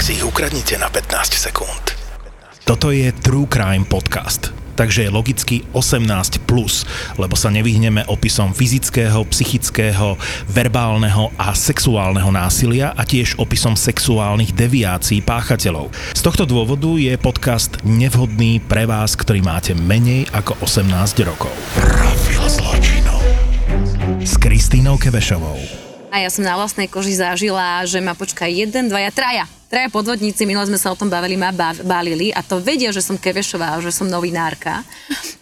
si ich ukradnite na 15 sekúnd. Toto je True Crime Podcast takže je logicky 18+, plus, lebo sa nevyhneme opisom fyzického, psychického, verbálneho a sexuálneho násilia a tiež opisom sexuálnych deviácií páchateľov. Z tohto dôvodu je podcast nevhodný pre vás, ktorý máte menej ako 18 rokov. Profil zločinov s Kristínou Kevešovou. A ja som na vlastnej koži zažila, že ma počká jeden, dvaja, traja traja podvodníci, minule sme sa o tom bavili, ma balili a to vedia, že som Kevešová, že som novinárka.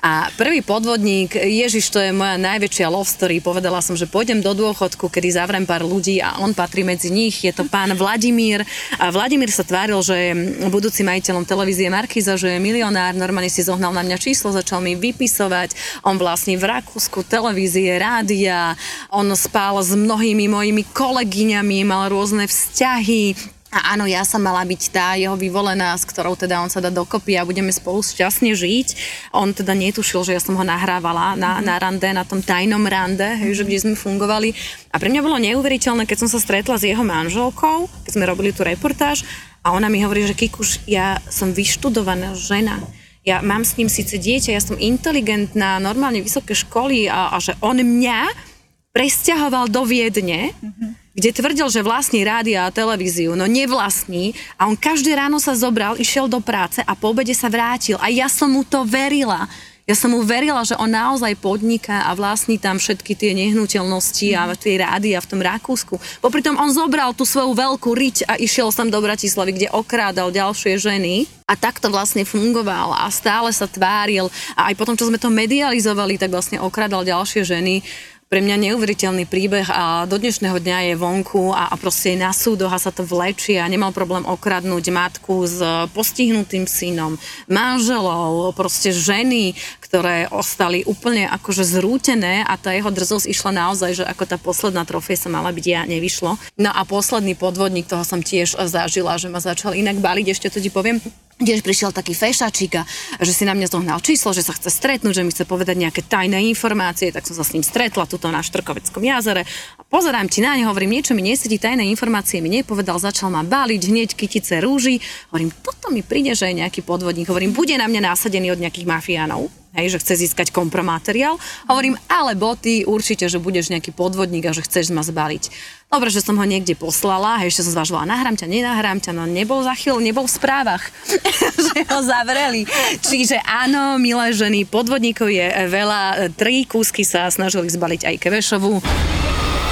A prvý podvodník, Ježiš, to je moja najväčšia love story, povedala som, že pôjdem do dôchodku, kedy zavrem pár ľudí a on patrí medzi nich, je to pán Vladimír. A Vladimír sa tváril, že je budúci majiteľom televízie Markiza, že je milionár, normálne si zohnal na mňa číslo, začal mi vypisovať, on vlastní v Rakúsku televízie, rádia, on spál s mnohými mojimi kolegyňami, mal rôzne vzťahy, a áno, ja som mala byť tá jeho vyvolená, s ktorou teda on sa dá dokopy a budeme spolu šťastne žiť. On teda netušil, že ja som ho nahrávala na, na rande, na tom tajnom rande, hej, že kde sme fungovali. A pre mňa bolo neuveriteľné, keď som sa stretla s jeho manželkou, keď sme robili tú reportáž a ona mi hovorí, že Kikuš, ja som vyštudovaná žena. Ja mám s ním síce dieťa, ja som inteligentná, normálne vysoké školy a, a že on mňa presťahoval do Viedne, mm-hmm kde tvrdil, že vlastní rádia a televíziu, no nevlastní a on každé ráno sa zobral, išiel do práce a po obede sa vrátil a ja som mu to verila. Ja som mu verila, že on naozaj podniká a vlastní tam všetky tie nehnuteľnosti a tie rády a v tom Rakúsku. Popri tom on zobral tú svoju veľkú riť a išiel sem do Bratislavy, kde okrádal ďalšie ženy. A takto vlastne fungoval a stále sa tváril. A aj potom, čo sme to medializovali, tak vlastne okrádal ďalšie ženy pre mňa neuveriteľný príbeh a do dnešného dňa je vonku a, a proste na súdoch a sa to vlečí a nemal problém okradnúť matku s postihnutým synom, manželov, proste ženy, ktoré ostali úplne akože zrútené a tá jeho drzosť išla naozaj, že ako tá posledná trofej sa mala byť ja, nevyšlo. No a posledný podvodník, toho som tiež zažila, že ma začal inak baliť, ešte to ti poviem, tiež prišiel taký fešačík a že si na mňa zohnal číslo, že sa chce stretnúť, že mi chce povedať nejaké tajné informácie, tak som sa s ním stretla tuto na Štrkoveckom jazere. A pozerám ti na ne, hovorím, niečo mi nesedí, tajné informácie mi nepovedal, začal ma báliť hneď kytice rúži, hovorím, toto mi príde, že je nejaký podvodník, hovorím, bude na mňa násadený od nejakých mafiánov hej, že chce získať kompromateriál. Hovorím, alebo ty určite, že budeš nejaký podvodník a že chceš ma zbaliť. Dobre, že som ho niekde poslala, hej, ešte som zvažovala, nahrám ťa, nenahrám ťa, no nebol za nebol v správach, že ho zavreli. Čiže áno, milé ženy, podvodníkov je veľa, tri kúsky sa snažili zbaliť aj Kevešovu.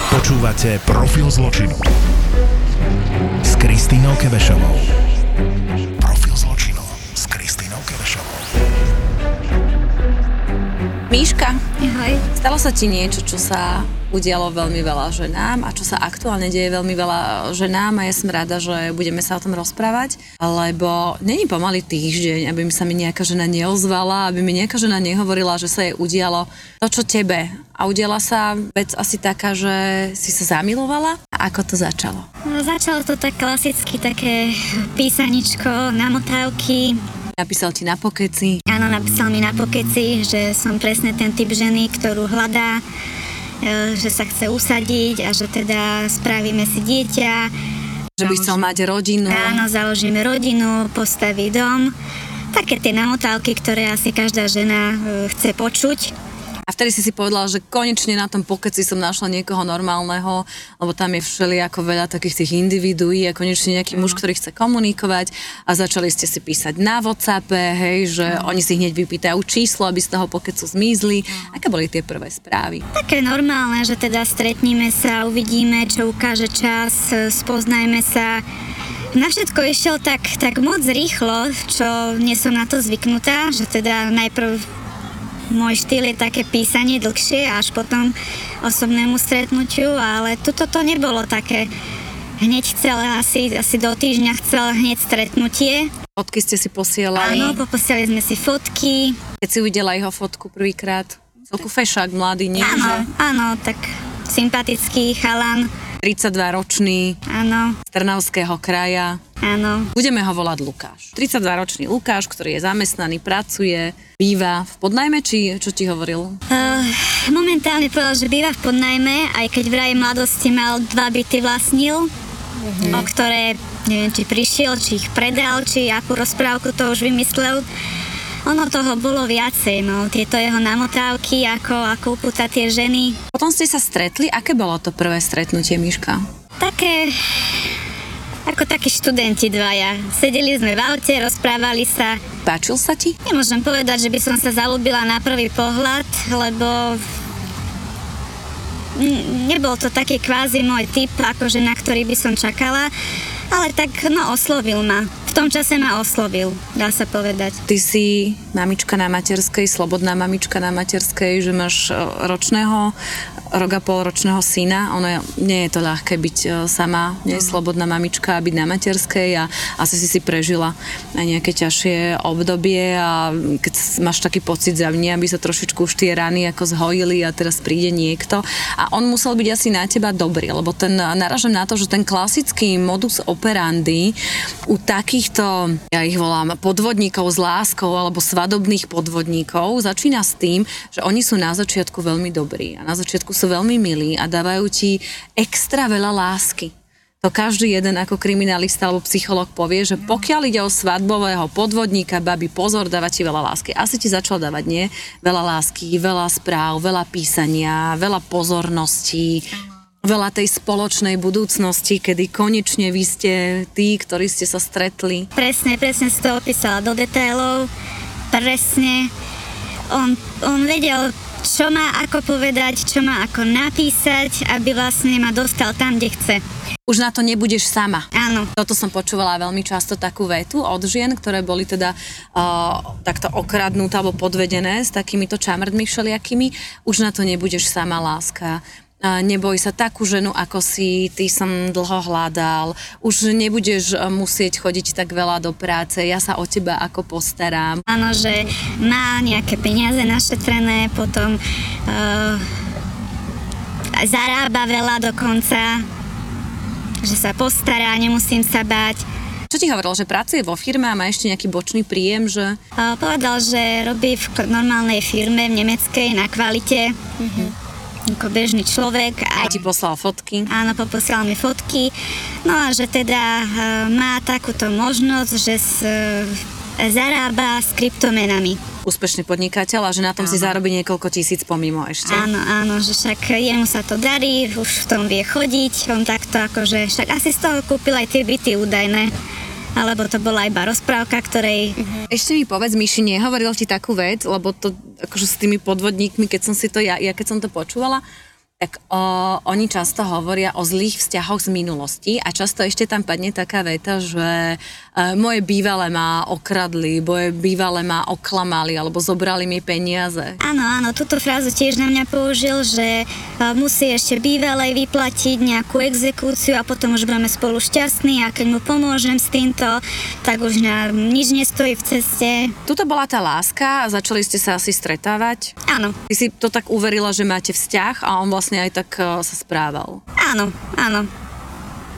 Počúvate Profil zločinu s Kristínou Kevešovou. Míška, Ahoj. stalo sa ti niečo, čo sa udialo veľmi veľa ženám a čo sa aktuálne deje veľmi veľa ženám a ja som rada, že budeme sa o tom rozprávať, lebo není pomaly týždeň, aby mi sa mi nejaká žena neozvala, aby mi nejaká žena nehovorila, že sa jej udialo to, čo tebe. A udiala sa vec asi taká, že si sa zamilovala? A ako to začalo? No, začalo to tak klasicky, také písaničko, namotávky, Napísal ti na pokeci? Áno, napísal mi na pokeci, že som presne ten typ ženy, ktorú hľadá, e, že sa chce usadiť a že teda spravíme si dieťa. Že by chcel mať rodinu. Áno, založíme rodinu, postaví dom. Také tie namotálky, ktoré asi každá žena e, chce počuť. A vtedy si si povedala, že konečne na tom pokeci som našla niekoho normálneho, lebo tam je všeli ako veľa takých tých individuí a konečne nejaký muž, ktorý chce komunikovať. A začali ste si písať na WhatsApp, hej, že oni si hneď vypýtajú číslo, aby z toho pokecu zmizli. Aké boli tie prvé správy? Také normálne, že teda stretníme sa, uvidíme, čo ukáže čas, spoznajme sa, na všetko išiel tak, tak moc rýchlo, čo nie som na to zvyknutá, že teda najprv môj štýl je také písanie dlhšie až potom osobnému stretnutiu, ale tuto to nebolo také hneď chcel asi, asi do týždňa chcel hneď stretnutie. Fotky ste si posielali? Áno, poposielali sme si fotky. Keď si uvidela jeho fotku prvýkrát, celku fešák, mladý, nie? Áno, áno, tak sympatický chalan. 32 ročný, Áno, z Trnavského kraja. áno. Budeme ho volať Lukáš. 32 ročný Lukáš, ktorý je zamestnaný, pracuje, býva v podnajme, či čo ti hovoril? Uh, momentálne povedal, že býva v podnajme, aj keď vraj v mladosti mal dva byty vlastnil, o ktoré neviem, či prišiel, či ich predal, či akú rozprávku to už vymyslel. Ono toho bolo viacej, no, tieto jeho namotávky, ako, ako upúta tie ženy. Potom ste sa stretli, aké bolo to prvé stretnutie, Miška? Také, ako takí študenti dvaja. Sedeli sme v aute, rozprávali sa. Páčil sa ti? Nemôžem povedať, že by som sa zalúbila na prvý pohľad, lebo nebol to taký kvázi môj typ, akože na ktorý by som čakala, ale tak no oslovil ma. V tom čase ma oslovil, dá sa povedať. Ty si mamička na materskej, slobodná mamička na materskej, že máš e, ročného, rok a pol ročného syna. Ono je, nie je to ľahké byť e, sama, nie je slobodná mamička a byť na materskej a asi si si prežila aj nejaké ťažšie obdobie a keď máš taký pocit za mňa, aby sa trošičku už tie rany ako zhojili a teraz príde niekto. A on musel byť asi na teba dobrý, lebo ten, naražam na to, že ten klasický modus operandi u takýchto, ja ich volám, podvodníkov s láskou alebo svadobných podvodníkov začína s tým, že oni sú na začiatku veľmi dobrí a na začiatku sú veľmi milí a dávajú ti extra veľa lásky. To každý jeden ako kriminalista alebo psycholog povie, že pokiaľ ide o svadbového podvodníka, babi, pozor, dáva ti veľa lásky. Asi ti začal dávať, nie? Veľa lásky, veľa správ, veľa písania, veľa pozorností, veľa tej spoločnej budúcnosti, kedy konečne vy ste tí, ktorí ste sa stretli. Presne, presne si to opísala do detailov. Presne. On, on vedel, čo má ako povedať, čo má ako napísať, aby vlastne ma dostal tam, kde chce. Už na to nebudeš sama. Áno. Toto som počúvala veľmi často takú vetu od žien, ktoré boli teda uh, takto okradnuté alebo podvedené s takýmito čamrdmi všelijakými. Už na to nebudeš sama láska. Neboj sa, takú ženu, ako si, ty som dlho hľadal, už nebudeš eh, musieť chodiť tak veľa do práce, ja sa o teba ako postaram. Áno, že má nejaké peniaze našetrené, potom uh, zarába veľa dokonca, že sa postará, nemusím sa báť. Čo ti hovoril, že pracuje vo firme a má ešte nejaký bočný príjem, že Uh, povedal, že robí v normálnej firme v nemeckej na kvalite. Ako bežný človek. a ti poslal fotky? áno, poposielal mi fotky. No a že teda uh, má takúto možnosť, že s, uh, zarába s kryptomenami. Úspešný podnikateľ a že na tom si zarobí niekoľko tisíc pomimo ešte. Áno, áno, že však jemu sa to darí, už v tom vie chodiť, on takto akože, však asi z toho kúpil aj tie byty údajné, alebo to bola iba rozprávka, ktorej Ešte mi povedz, Myši, nehovoril ti takú vec, lebo to akože s tými podvodníkmi, keď som si to ja, ja keď som to počúvala, tak o, oni často hovoria o zlých vzťahoch z minulosti a často ešte tam padne taká veta, že moje bývalé ma okradli, moje bývalé ma oklamali alebo zobrali mi peniaze. Áno, áno, túto frázu tiež na mňa použil, že a, musí ešte bývalej vyplatiť nejakú exekúciu a potom už budeme spolu šťastní a keď mu pomôžem s týmto, tak už na nič nestojí v ceste. Tuto bola tá láska a začali ste sa asi stretávať. Áno, Ty si to tak uverila, že máte vzťah a on vlastne aj tak e, sa správal. áno, áno.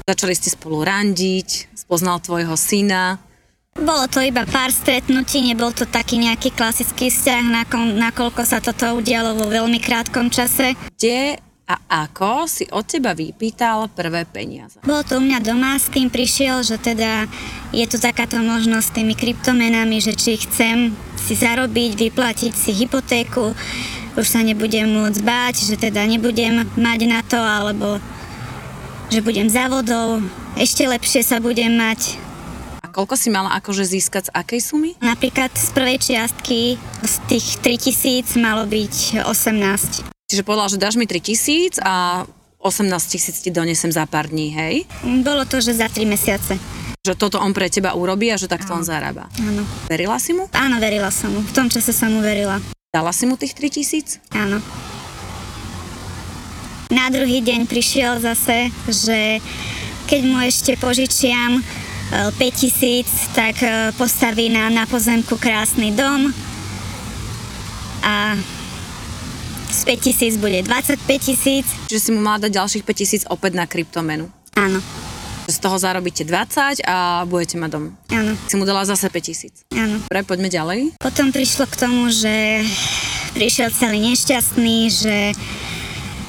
Začali ste spolu randiť, spoznal tvojho syna. Bolo to iba pár stretnutí, nebol to taký nejaký klasický vzťah, nakoľko sa toto udialo vo veľmi krátkom čase. Kde a ako si od teba vypýtal prvé peniaze? Bolo to u mňa doma, s tým prišiel, že teda je tu takáto možnosť s tými kryptomenami, že či chcem si zarobiť, vyplatiť si hypotéku, už sa nebudem môcť báť, že teda nebudem mať na to, alebo že budem závodov, ešte lepšie sa budem mať. A koľko si mala akože získať z akej sumy? Napríklad z prvej čiastky z tých 3000 malo byť 18. Čiže povedala, že dáš mi 3000 a 18 tisíc ti donesem za pár dní, hej? Bolo to, že za 3 mesiace. Že toto on pre teba urobí a že takto on zarába. Áno. Verila si mu? Áno, verila som mu. V tom čase som mu verila. Dala si mu tých 3000? Áno. Na druhý deň prišiel zase, že keď mu ešte požičiam 5000, tak e, postaví nám na pozemku krásny dom a z 5000 bude 25 tisíc. Čiže si mu mala dať ďalších 5000 opäť na kryptomenu. Áno, Z toho zarobíte 20 a budete mať dom. áno, Si mu dala zase 5000. áno. Dobre, poďme ďalej. Potom prišlo k tomu, že prišiel celý nešťastný, že e,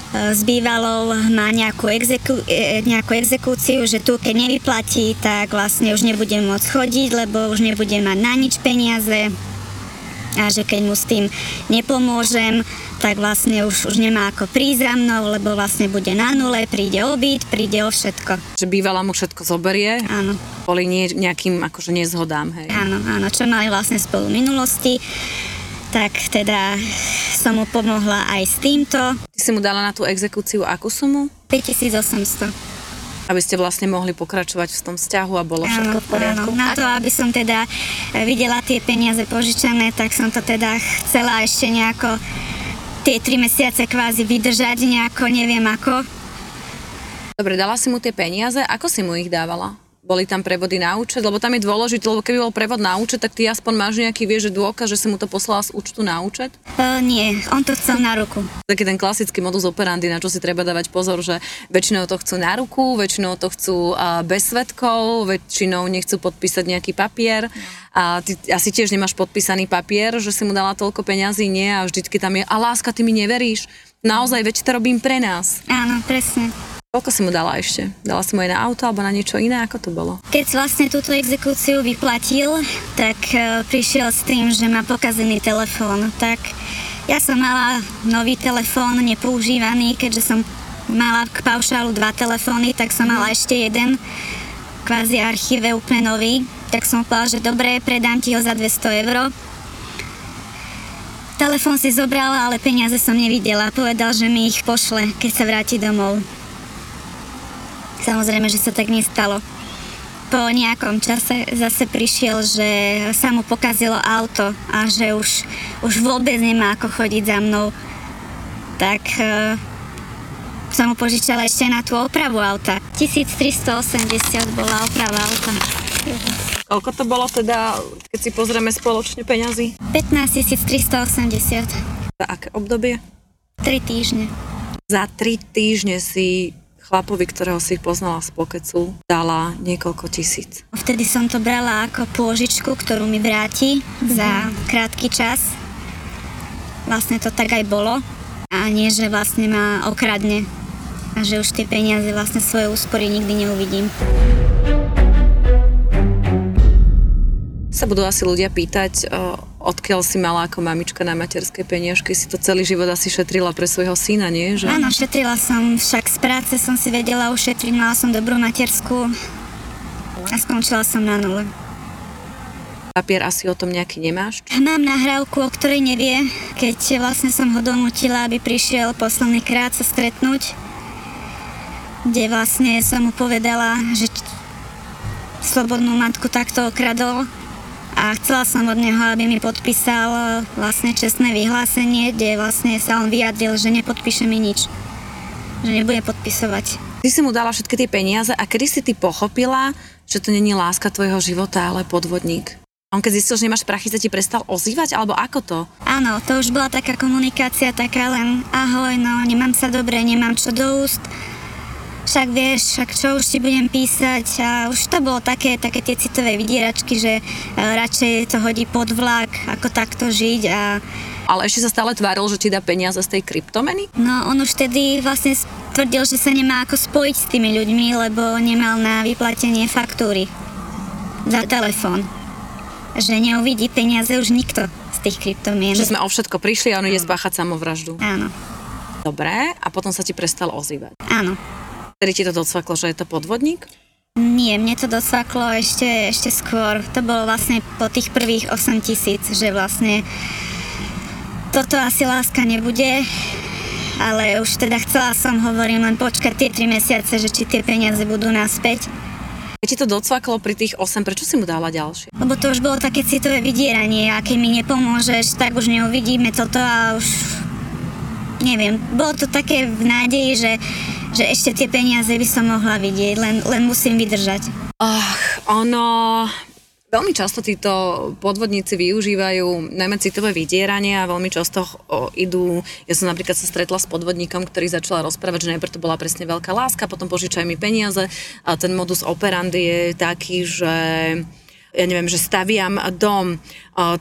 s bývalou má nejakú, exekú, e, nejakú exekúciu, že tu keď nevyplatí, tak vlastne už nebude môcť chodiť, lebo už nebude mať na nič peniaze a že keď mu s tým nepomôžem, tak vlastne už, už nemá ako prísť za mnou, lebo vlastne bude na nule, príde o byt, príde o všetko. Že bývala mu všetko zoberie, Áno, kvôli nie, nejakým akože nezhodám, hej. áno, áno, čo mali vlastne spolu minulosti, tak teda som mu pomohla aj s týmto. Ty si mu dala na tú exekúciu akú sumu? 5800. Aby ste vlastne mohli pokračovať v tom vzťahu a bolo všetko v poriadku. Na to, aby som teda videla tie peniaze požičané, tak som to teda chcela ešte nejako tie tri mesiace kvázi vydržať nejako, neviem ako. Dobre, dala si mu tie peniaze, ako si mu ich dávala? Boli tam prevody na účet? Lebo tam je dôležité, lebo keby bol prevod na účet, tak ty aspoň máš nejaký vieš, že dôkaz, že si mu to poslala z účtu na účet? E, nie, on to chcel na ruku. Taký ten klasický modus operandi, na čo si treba dávať pozor, že väčšinou to chcú na ruku, väčšinou to chcú a, bez svetkov, väčšinou nechcú podpísať nejaký papier. A ty asi tiež nemáš podpísaný papier, že si mu dala toľko peňazí, nie? A vždycky tam je, a láska, ty mi neveríš? Naozaj, veď to robím pre nás. Áno, presne. Koľko si mu dala ešte? Dala si mu aj na auto alebo na niečo iné? Ako to bolo? Keď vlastne túto exekúciu vyplatil, tak e, prišiel s tým, že má pokazený telefón. Tak ja som mala nový telefón, nepoužívaný, keďže som mala k paušálu dva telefóny, tak som mala ešte jeden kvázi archíve úplne nový. Tak som povedala, že dobre, predám ti ho za 200 eur. Telefón si zobrala, ale peniaze som nevidela. Povedal, že mi ich pošle, keď sa vráti domov. Samozrejme, že sa tak nestalo. Po nejakom čase zase prišiel, že sa mu pokazilo auto a že už, už vôbec nemá ako chodiť za mnou. Tak e, som mu požičala ešte na tú opravu auta. 1380 bola oprava auta. Koľko to bolo teda, keď si pozrieme spoločne peňazí? 15 380. Za aké obdobie? 3 týždne. Za tri týždne si chlapovi, ktorého si poznala z pokecu, dala niekoľko tisíc. Vtedy som to brala ako pôžičku, ktorú mi vráti za krátky čas. Vlastne to tak aj bolo. A nie, že vlastne ma okradne. A že už tie peniaze vlastne svoje úspory nikdy neuvidím. Sa budú asi ľudia pýtať, o, odkiaľ si mala ako mamička na materskej peniažky, si to celý život asi šetrila pre svojho syna, nie? Že... Áno, šetrila som, však z práce som si vedela ušetriť, mala som dobrú materskú a skončila som na nule. Papier asi o tom nejaký nemáš? Mám nahrávku, o ktorej nevie, keď vlastne som ho donútila, aby prišiel posledný krát sa stretnúť, kde vlastne som mu povedala, že slobodnú matku takto okradol a chcela som od neho, aby mi podpísal e, vlastne čestné vyhlásenie, kde vlastne sa on vyjadril, že nepodpíše mi nič, že nebude podpisovať. Ty si mu dala všetky tie peniaze a kedy si ty pochopila, že to není láska tvojho života, ale podvodník? On keď zistil, že nemáš prachy, sa ti prestal ozývať, alebo ako to? Áno, to už bola taká komunikácia, taká len ahoj, no nemám sa dobre, nemám čo do úst, však vieš, však čo už ti budem písať a už to bolo také, také tie citové vydieračky, že e, radšej to hodí pod vlak, ako takto žiť a Ale ešte sa stále tváril, že ti dá peniaze z tej kryptomeny? no on už vtedy vlastne tvrdil, že sa nemá ako spojiť s tými ľuďmi, lebo nemal na vyplatenie faktúry za telefón. Že neuvidí peniaze už nikto z tých kryptomien. Že sme o všetko prišli a on ide spáchať samovraždu. Áno, Dobre, a potom sa ti prestal ozývať. áno. Vtedy ti to docvaklo, že je to podvodník? Nie, mne to dosvaklo ešte, ešte skôr. To bolo vlastne po tých prvých 8 tisíc, že vlastne toto asi láska nebude, ale už teda chcela som, hovorím, len počkať tie 3 mesiace, že či tie peniaze budú naspäť. Keď ti to docvaklo pri tých 8, prečo si mu dala ďalšie? Lebo to už bolo také citové vydieranie a keď mi nepomôžeš, tak už neuvidíme toto a už neviem, bolo to také v nádeji, že, že ešte tie peniaze by som mohla vidieť, len, len musím vydržať. Ach, ono, Veľmi často títo podvodníci využívajú najmä citové vydieranie a veľmi často o, idú, ja som napríklad sa stretla s podvodníkom, ktorý začala rozprávať, že najprv to bola presne veľká láska, potom požičaj mi peniaze. A ten modus operandi je taký, že ja neviem, že staviam dom,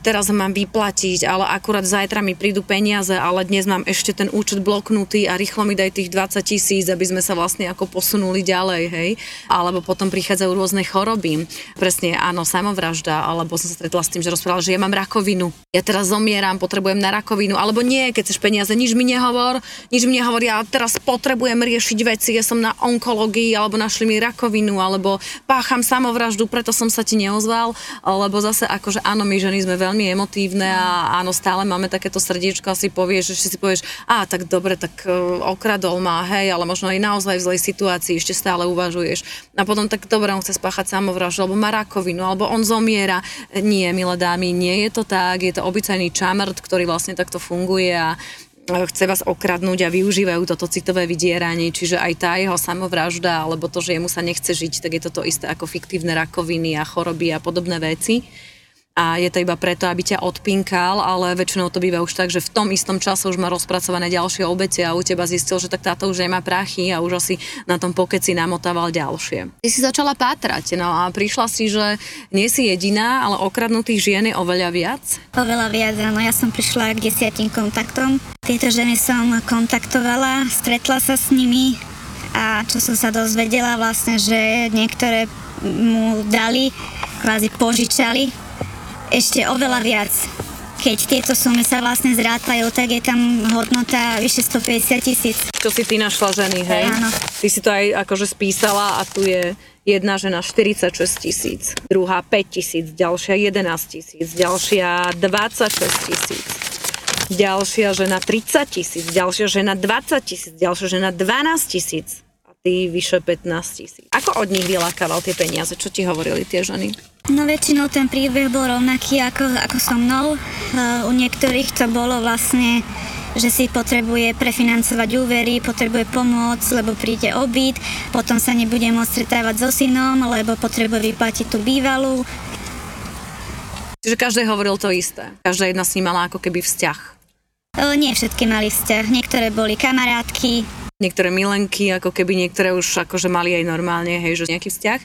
teraz mám vyplatiť, ale akurát zajtra mi prídu peniaze, ale dnes mám ešte ten účet bloknutý a rýchlo mi daj tých 20 tisíc, aby sme sa vlastne ako posunuli ďalej, hej. Alebo potom prichádzajú rôzne choroby. Presne, áno, samovražda, alebo som sa stretla s tým, že rozprával, že ja mám rakovinu. Ja teraz zomieram, potrebujem na rakovinu, alebo nie, keď chceš peniaze, nič mi nehovor, nič mi nehovor, ja teraz potrebujem riešiť veci, ja som na onkológii, alebo našli mi rakovinu, alebo pácham samovraždu, preto som sa ti neozval, lebo zase akože áno, my ženy sme veľmi emotívne a áno, stále máme takéto srdiečko a si povieš, že si povieš, a tak dobre, tak uh, okradol ma, hej, ale možno aj naozaj v zlej situácii ešte stále uvažuješ. A potom tak dobre, on chce spáchať samovraždu, alebo má rakovinu, alebo on zomiera. Nie, milé dámy, nie je to tak, je to obyčajný čamrt, ktorý vlastne takto funguje a chce vás okradnúť a využívajú toto citové vydieranie, čiže aj tá jeho samovražda, alebo to, že jemu sa nechce žiť, tak je to to isté ako fiktívne rakoviny a choroby a podobné veci a je to iba preto, aby ťa odpinkal, ale väčšinou to býva už tak, že v tom istom čase už má rozpracované ďalšie obete a u teba zistil, že tak táto už nemá prachy a už asi na tom pokeci namotával ďalšie. Ty si začala pátrať, no a prišla si, že nie si jediná, ale okradnutých žien je oveľa viac? Oveľa viac, áno, ja som prišla k desiatim kontaktom. Tieto ženy som kontaktovala, stretla sa s nimi a čo som sa dozvedela vlastne, že niektoré mu dali, kvázi požičali ešte oveľa viac. Keď tieto sumy sa vlastne zrátajú, tak je tam hodnota vyše 150 tisíc. Čo si ty našla ženy, hej? Áno. Ty si to aj akože spísala a tu je jedna žena 46 tisíc, druhá 5 tisíc, ďalšia 11 tisíc, ďalšia 26 tisíc, ďalšia žena 30 tisíc, ďalšia žena 20 tisíc, ďalšia žena 12 tisíc a ty vyše 15 tisíc. Ako od nich vylákával tie peniaze? Čo ti hovorili tie ženy? No väčšinou ten príbeh bol rovnaký ako, ako so mnou. Uh, u niektorých to bolo vlastne že si potrebuje prefinancovať úvery, potrebuje pomôcť, lebo príde obyt, potom sa nebude môcť stretávať so synom, lebo potrebuje vyplatiť tú bývalú. Čiže každý hovoril to isté. Každá jedna s ním mala ako keby vzťah. Uh, nie všetky mali vzťah. Niektoré boli kamarátky, niektoré milenky, ako keby niektoré už akože mali aj normálne, hej, že nejaký vzťah.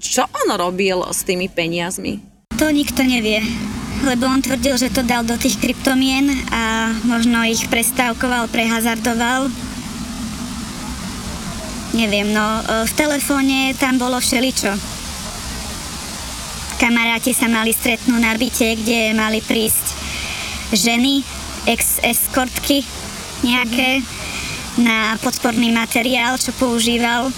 Čo on robil s tými peniazmi? To nikto nevie, lebo on tvrdil, že to dal do tých kryptomien a možno ich prestávkoval, prehazardoval. Neviem, no e, v telefóne tam bolo všeličo. Kamaráti sa mali stretnúť na byte, kde mali prísť ženy, ex-eskortky nejaké. Mm na podporný materiál, čo používal.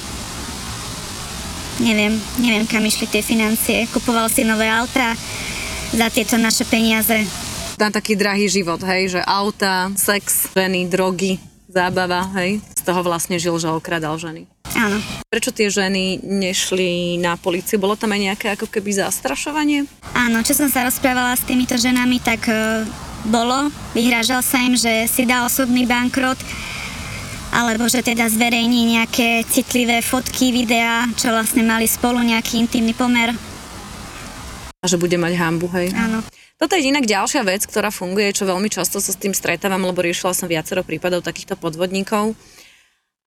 Neviem, neviem kam išli tie financie. Kupoval si nové auta za tieto naše peniaze. Na taký drahý život, hej, že auta, sex, ženy, drogy, zábava, hej. Z toho vlastne žil, že okradal ženy. Áno. Prečo tie ženy nešli na policiu? Bolo tam aj nejaké ako keby zastrašovanie? Áno, čo som sa rozprávala s týmito ženami, tak e, bolo. Vyhrážal sa im, že si dá osobný bankrot, alebo že teda zverejní nejaké citlivé fotky, videá, čo vlastne mali spolu nejaký intimný pomer. A že bude mať hambu, hej? Áno. Toto je inak ďalšia vec, ktorá funguje, čo veľmi často sa s tým stretávam, lebo riešila som viacero prípadov takýchto podvodníkov.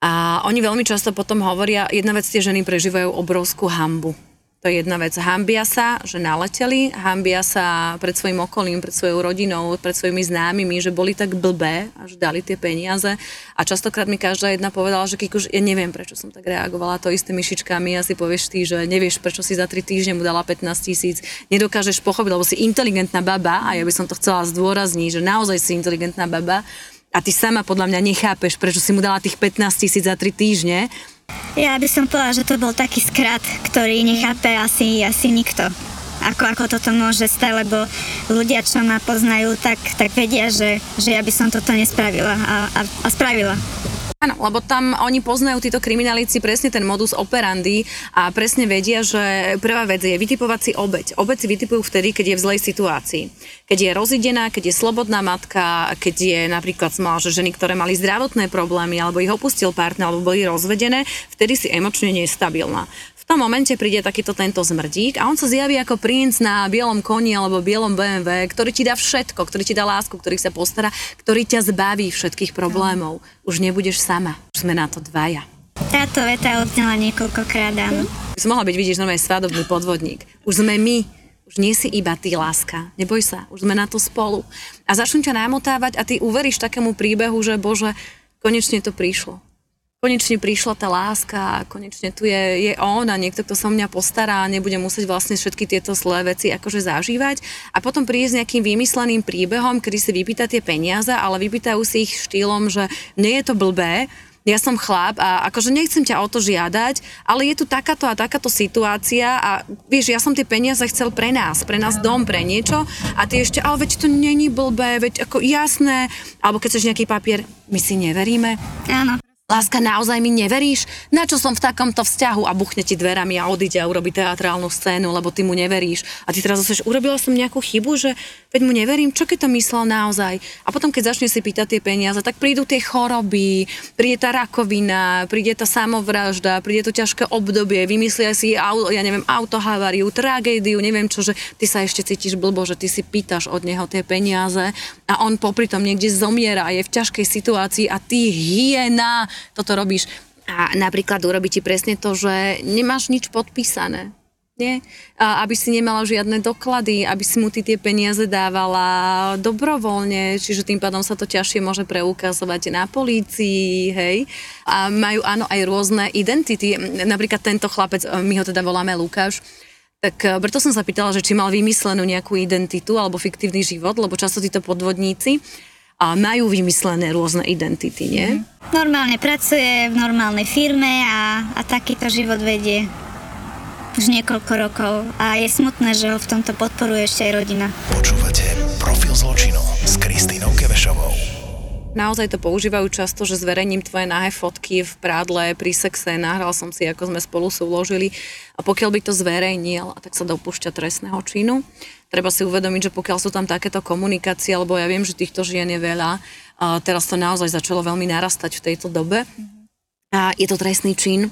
A oni veľmi často potom hovoria, jedna vec tie ženy prežívajú obrovskú hambu to je jedna vec. Hambia sa, že naleteli, hambia sa pred svojim okolím, pred svojou rodinou, pred svojimi známymi, že boli tak blbé a že dali tie peniaze. A častokrát mi každá jedna povedala, že Kikuš, ja neviem, prečo som tak reagovala to isté myšičkami a si povieš ty, že nevieš, prečo si za 3 týždne mu dala 15 tisíc. Nedokážeš pochopiť, lebo si inteligentná baba a ja by som to chcela zdôrazniť, že naozaj si inteligentná baba a ty sama podľa mňa nechápeš, prečo si mu dala tých 15 tisíc za 3 týždne ja by som povedala, že to bol taký skrat, ktorý nechápe asi, asi nikto. Ako, ako toto môže stať, lebo ľudia, čo ma poznajú, tak, tak vedia, že, že ja by som toto nespravila a, a, a spravila. Áno, lebo tam oni poznajú títo kriminalíci presne ten modus operandi a presne vedia, že prvá vec je vytipovať si obeď. Obeď si vytipujú vtedy, keď je v zlej situácii. Keď je rozidená, keď je slobodná matka, keď je napríklad smala, že ženy, ktoré mali zdravotné problémy, alebo ich opustil partner, alebo boli rozvedené, vtedy si emočne nestabilná tom momente príde takýto tento zmrdík a on sa zjaví ako princ na bielom koni alebo bielom BMW, ktorý ti dá všetko, ktorý ti dá lásku, ktorý sa postará, ktorý ťa zbaví všetkých problémov. Už nebudeš sama. Už sme na to dvaja. Táto veta odznala niekoľkokrát, áno. By som mohla byť, vidíš, normálne svadobný podvodník. Už sme my, už nie si iba ty, láska. Neboj sa, už sme na to spolu. A začnú ťa namotávať a ty uveríš takému príbehu, že bože, konečne to prišlo konečne prišla tá láska a konečne tu je, je on a niekto, kto sa o mňa postará a nebude musieť vlastne všetky tieto zlé veci akože zažívať a potom príde s nejakým vymysleným príbehom, kedy si vypýta tie peniaze, ale vypýtajú si ich štýlom, že nie je to blbé, ja som chlap a akože nechcem ťa o to žiadať, ale je tu takáto a takáto situácia a vieš, ja som tie peniaze chcel pre nás, pre nás dom, pre niečo a ty ešte, ale veď to není blbé, veď ako jasné, alebo keď chceš nejaký papier, my si neveríme. Áno. Láska, naozaj mi neveríš? Na čo som v takomto vzťahu? A buchne ti dverami a odíde a urobí teatrálnu scénu, lebo ty mu neveríš. A ty teraz zase, urobila som nejakú chybu, že veď mu neverím, čo keď to myslel naozaj? A potom, keď začne si pýtať tie peniaze, tak prídu tie choroby, príde tá rakovina, príde tá samovražda, príde to ťažké obdobie, vymyslia si, ja neviem, autohavariu, tragédiu, neviem čo, že ty sa ešte cítiš blbo, že ty si pýtaš od neho tie peniaze a on popri tom niekde zomiera a je v ťažkej situácii a ty hyena toto robíš. A napríklad urobí ti presne to, že nemáš nič podpísané. Nie? A aby si nemala žiadne doklady, aby si mu ty tie peniaze dávala dobrovoľne, čiže tým pádom sa to ťažšie môže preukazovať na polícii, hej. A majú áno aj rôzne identity. Napríklad tento chlapec, my ho teda voláme Lukáš, tak e, preto som sa pýtala, že či mal vymyslenú nejakú identitu alebo fiktívny život, lebo často títo podvodníci a majú vymyslené rôzne identity, nie? Mm. Normálne pracuje v normálnej firme a, a takýto život vedie už niekoľko rokov a je smutné, že ho v tomto podporuje ešte aj rodina. Počúvate Profil zločinu s Kristýnou Kevešovou. Naozaj to používajú často, že zverejním tvoje nahé fotky v prádle pri sexe, nahral som si, ako sme spolu súložili a pokiaľ by to zverejnil, tak sa dopúšťa trestného činu treba si uvedomiť, že pokiaľ sú tam takéto komunikácie, lebo ja viem, že týchto žien je veľa, a teraz to naozaj začalo veľmi narastať v tejto dobe. A je to trestný čin,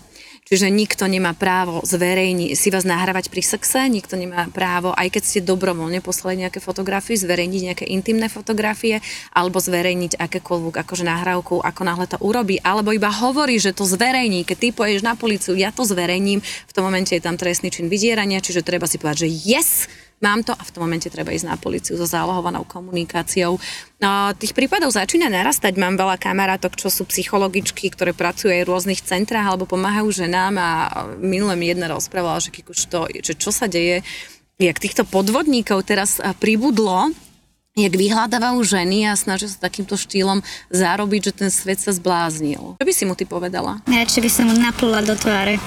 čiže nikto nemá právo zverejniť, si vás nahrávať pri sexe, nikto nemá právo, aj keď ste dobrovoľne poslali nejaké fotografie, zverejniť nejaké intimné fotografie, alebo zverejniť akékoľvek akože nahrávku, ako náhle to urobí, alebo iba hovorí, že to zverejní, keď ty poješ na policiu, ja to zverejním, v tom momente je tam trestný čin vydierania, čiže treba si povedať, že yes, mám to a v tom momente treba ísť na policiu so zálohovanou komunikáciou. No, tých prípadov začína narastať. Mám veľa kamarátok, čo sú psychologičky, ktoré pracujú aj v rôznych centrách alebo pomáhajú ženám a minule mi jedna rozprávala, že, to, že čo sa deje, jak týchto podvodníkov teraz pribudlo, jak vyhľadávajú ženy a snažia sa takýmto štýlom zarobiť, že ten svet sa zbláznil. Čo by si mu ty povedala? Radšej by som mu naplula do tváre.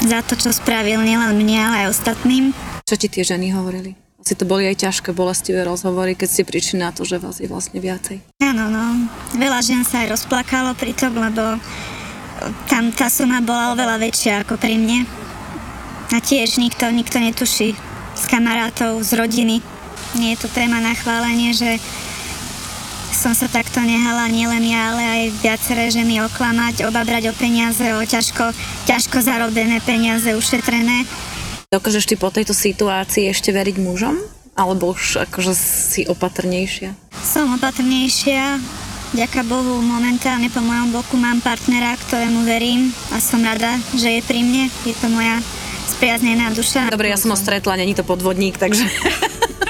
Za to, čo spravil nielen mne, ale aj ostatným. Čo ti tie ženy hovorili? Asi to boli aj ťažké, bolestivé rozhovory, keď ste prišli na to, že vás je vlastne viacej. Áno, no. Veľa žen sa aj rozplakalo pri tom, lebo tam tá suma bola oveľa väčšia ako pri mne. A tiež nikto, nikto netuší z kamarátov, z rodiny. Nie je to téma na chválenie, že som sa takto nehala nielen ja, ale aj viaceré ženy oklamať, obabrať o peniaze, o ťažko, ťažko zarobené peniaze ušetrené Dokážeš ty po tejto situácii ešte veriť mužom? Alebo už akože si opatrnejšia? Som opatrnejšia. Ďaká Bohu, momentálne po mojom boku mám partnera, ktorému verím a som rada, že je pri mne. Je to moja spriaznená duša. Dobre, ja som ho stretla, není to podvodník, takže...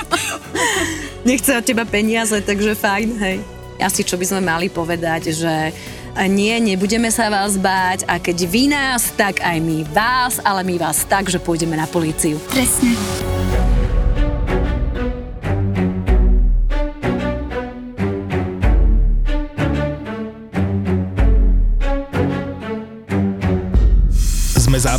Nechce od teba peniaze, takže fajn, hej. Asi čo by sme mali povedať, že nie, nebudeme sa vás báť a keď vy nás, tak aj my vás, ale my vás tak, že pôjdeme na políciu. Presne.